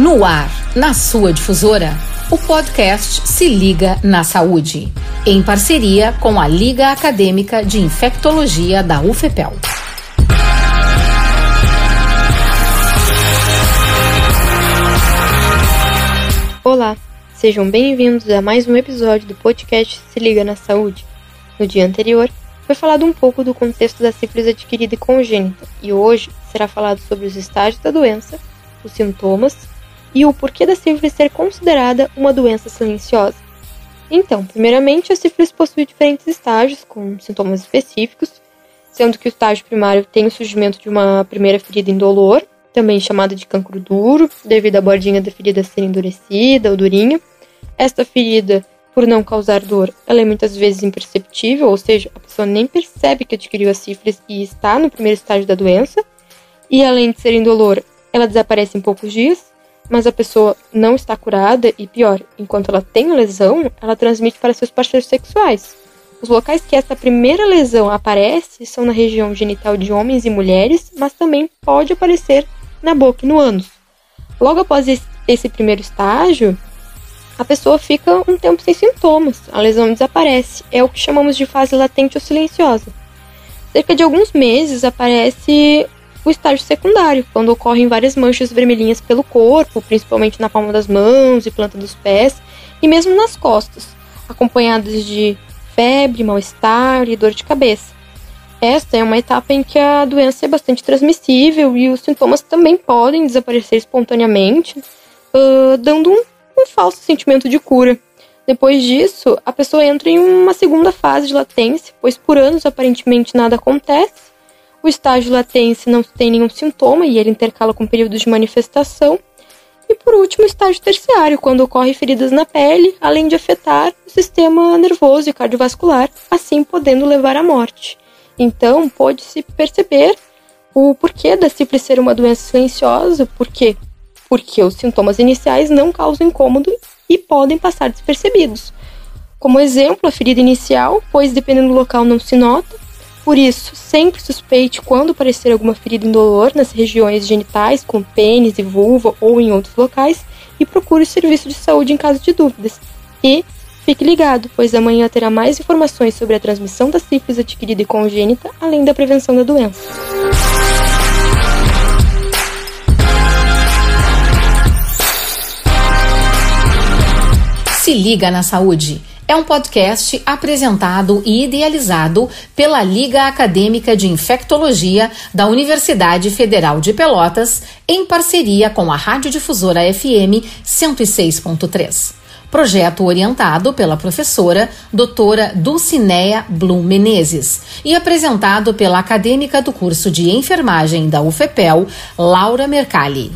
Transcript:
No ar, na sua difusora, o podcast Se Liga na Saúde, em parceria com a Liga Acadêmica de Infectologia da UFPEL. Olá, sejam bem-vindos a mais um episódio do podcast Se Liga na Saúde. No dia anterior, foi falado um pouco do contexto da sífilis adquirida e congênita, e hoje será falado sobre os estágios da doença, os sintomas e o porquê da sífilis ser considerada uma doença silenciosa. Então, primeiramente, a sífilis possui diferentes estágios com sintomas específicos, sendo que o estágio primário tem o surgimento de uma primeira ferida indolor, também chamada de cancro duro, devido à bordinha da ferida ser endurecida ou durinha. Esta ferida, por não causar dor, ela é muitas vezes imperceptível, ou seja, a pessoa nem percebe que adquiriu a sífilis e está no primeiro estágio da doença. E além de ser indolor, ela desaparece em poucos dias mas a pessoa não está curada e pior, enquanto ela tem a lesão, ela transmite para seus parceiros sexuais. Os locais que essa primeira lesão aparece são na região genital de homens e mulheres, mas também pode aparecer na boca e no ânus. Logo após esse primeiro estágio, a pessoa fica um tempo sem sintomas, a lesão desaparece. É o que chamamos de fase latente ou silenciosa. Cerca de alguns meses aparece o estágio secundário, quando ocorrem várias manchas vermelhinhas pelo corpo, principalmente na palma das mãos e planta dos pés, e mesmo nas costas, acompanhadas de febre, mal-estar e dor de cabeça. Esta é uma etapa em que a doença é bastante transmissível e os sintomas também podem desaparecer espontaneamente, uh, dando um, um falso sentimento de cura. Depois disso, a pessoa entra em uma segunda fase de latência, pois por anos aparentemente nada acontece, o estágio latente não tem nenhum sintoma e ele intercala com períodos de manifestação. E por último, o estágio terciário, quando ocorre feridas na pele, além de afetar o sistema nervoso e cardiovascular, assim podendo levar à morte. Então, pode-se perceber o porquê da sífilis ser uma doença silenciosa, por quê? Porque os sintomas iniciais não causam incômodo e podem passar despercebidos. Como exemplo, a ferida inicial, pois dependendo do local não se nota, por isso, sempre suspeite quando aparecer alguma ferida indolor nas regiões genitais, com pênis e vulva ou em outros locais, e procure o serviço de saúde em caso de dúvidas. E fique ligado, pois amanhã terá mais informações sobre a transmissão da sífilis adquirida e congênita, além da prevenção da doença. Se liga na saúde é um podcast apresentado e idealizado pela Liga Acadêmica de Infectologia da Universidade Federal de Pelotas, em parceria com a Radiodifusora FM 106.3. Projeto orientado pela professora doutora Dulcineia Blum Menezes e apresentado pela acadêmica do curso de enfermagem da UFPEL, Laura Mercalli.